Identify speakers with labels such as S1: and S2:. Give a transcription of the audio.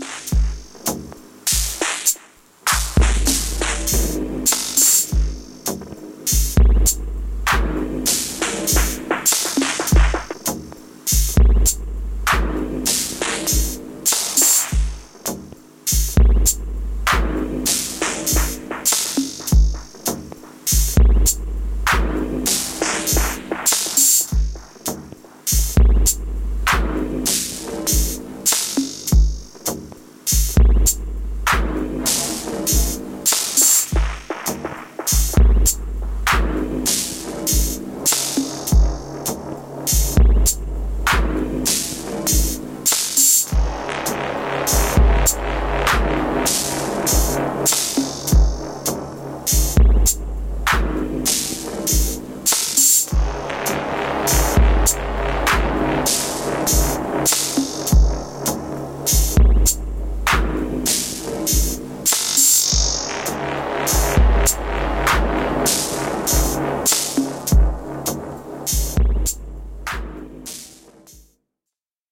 S1: Bye. you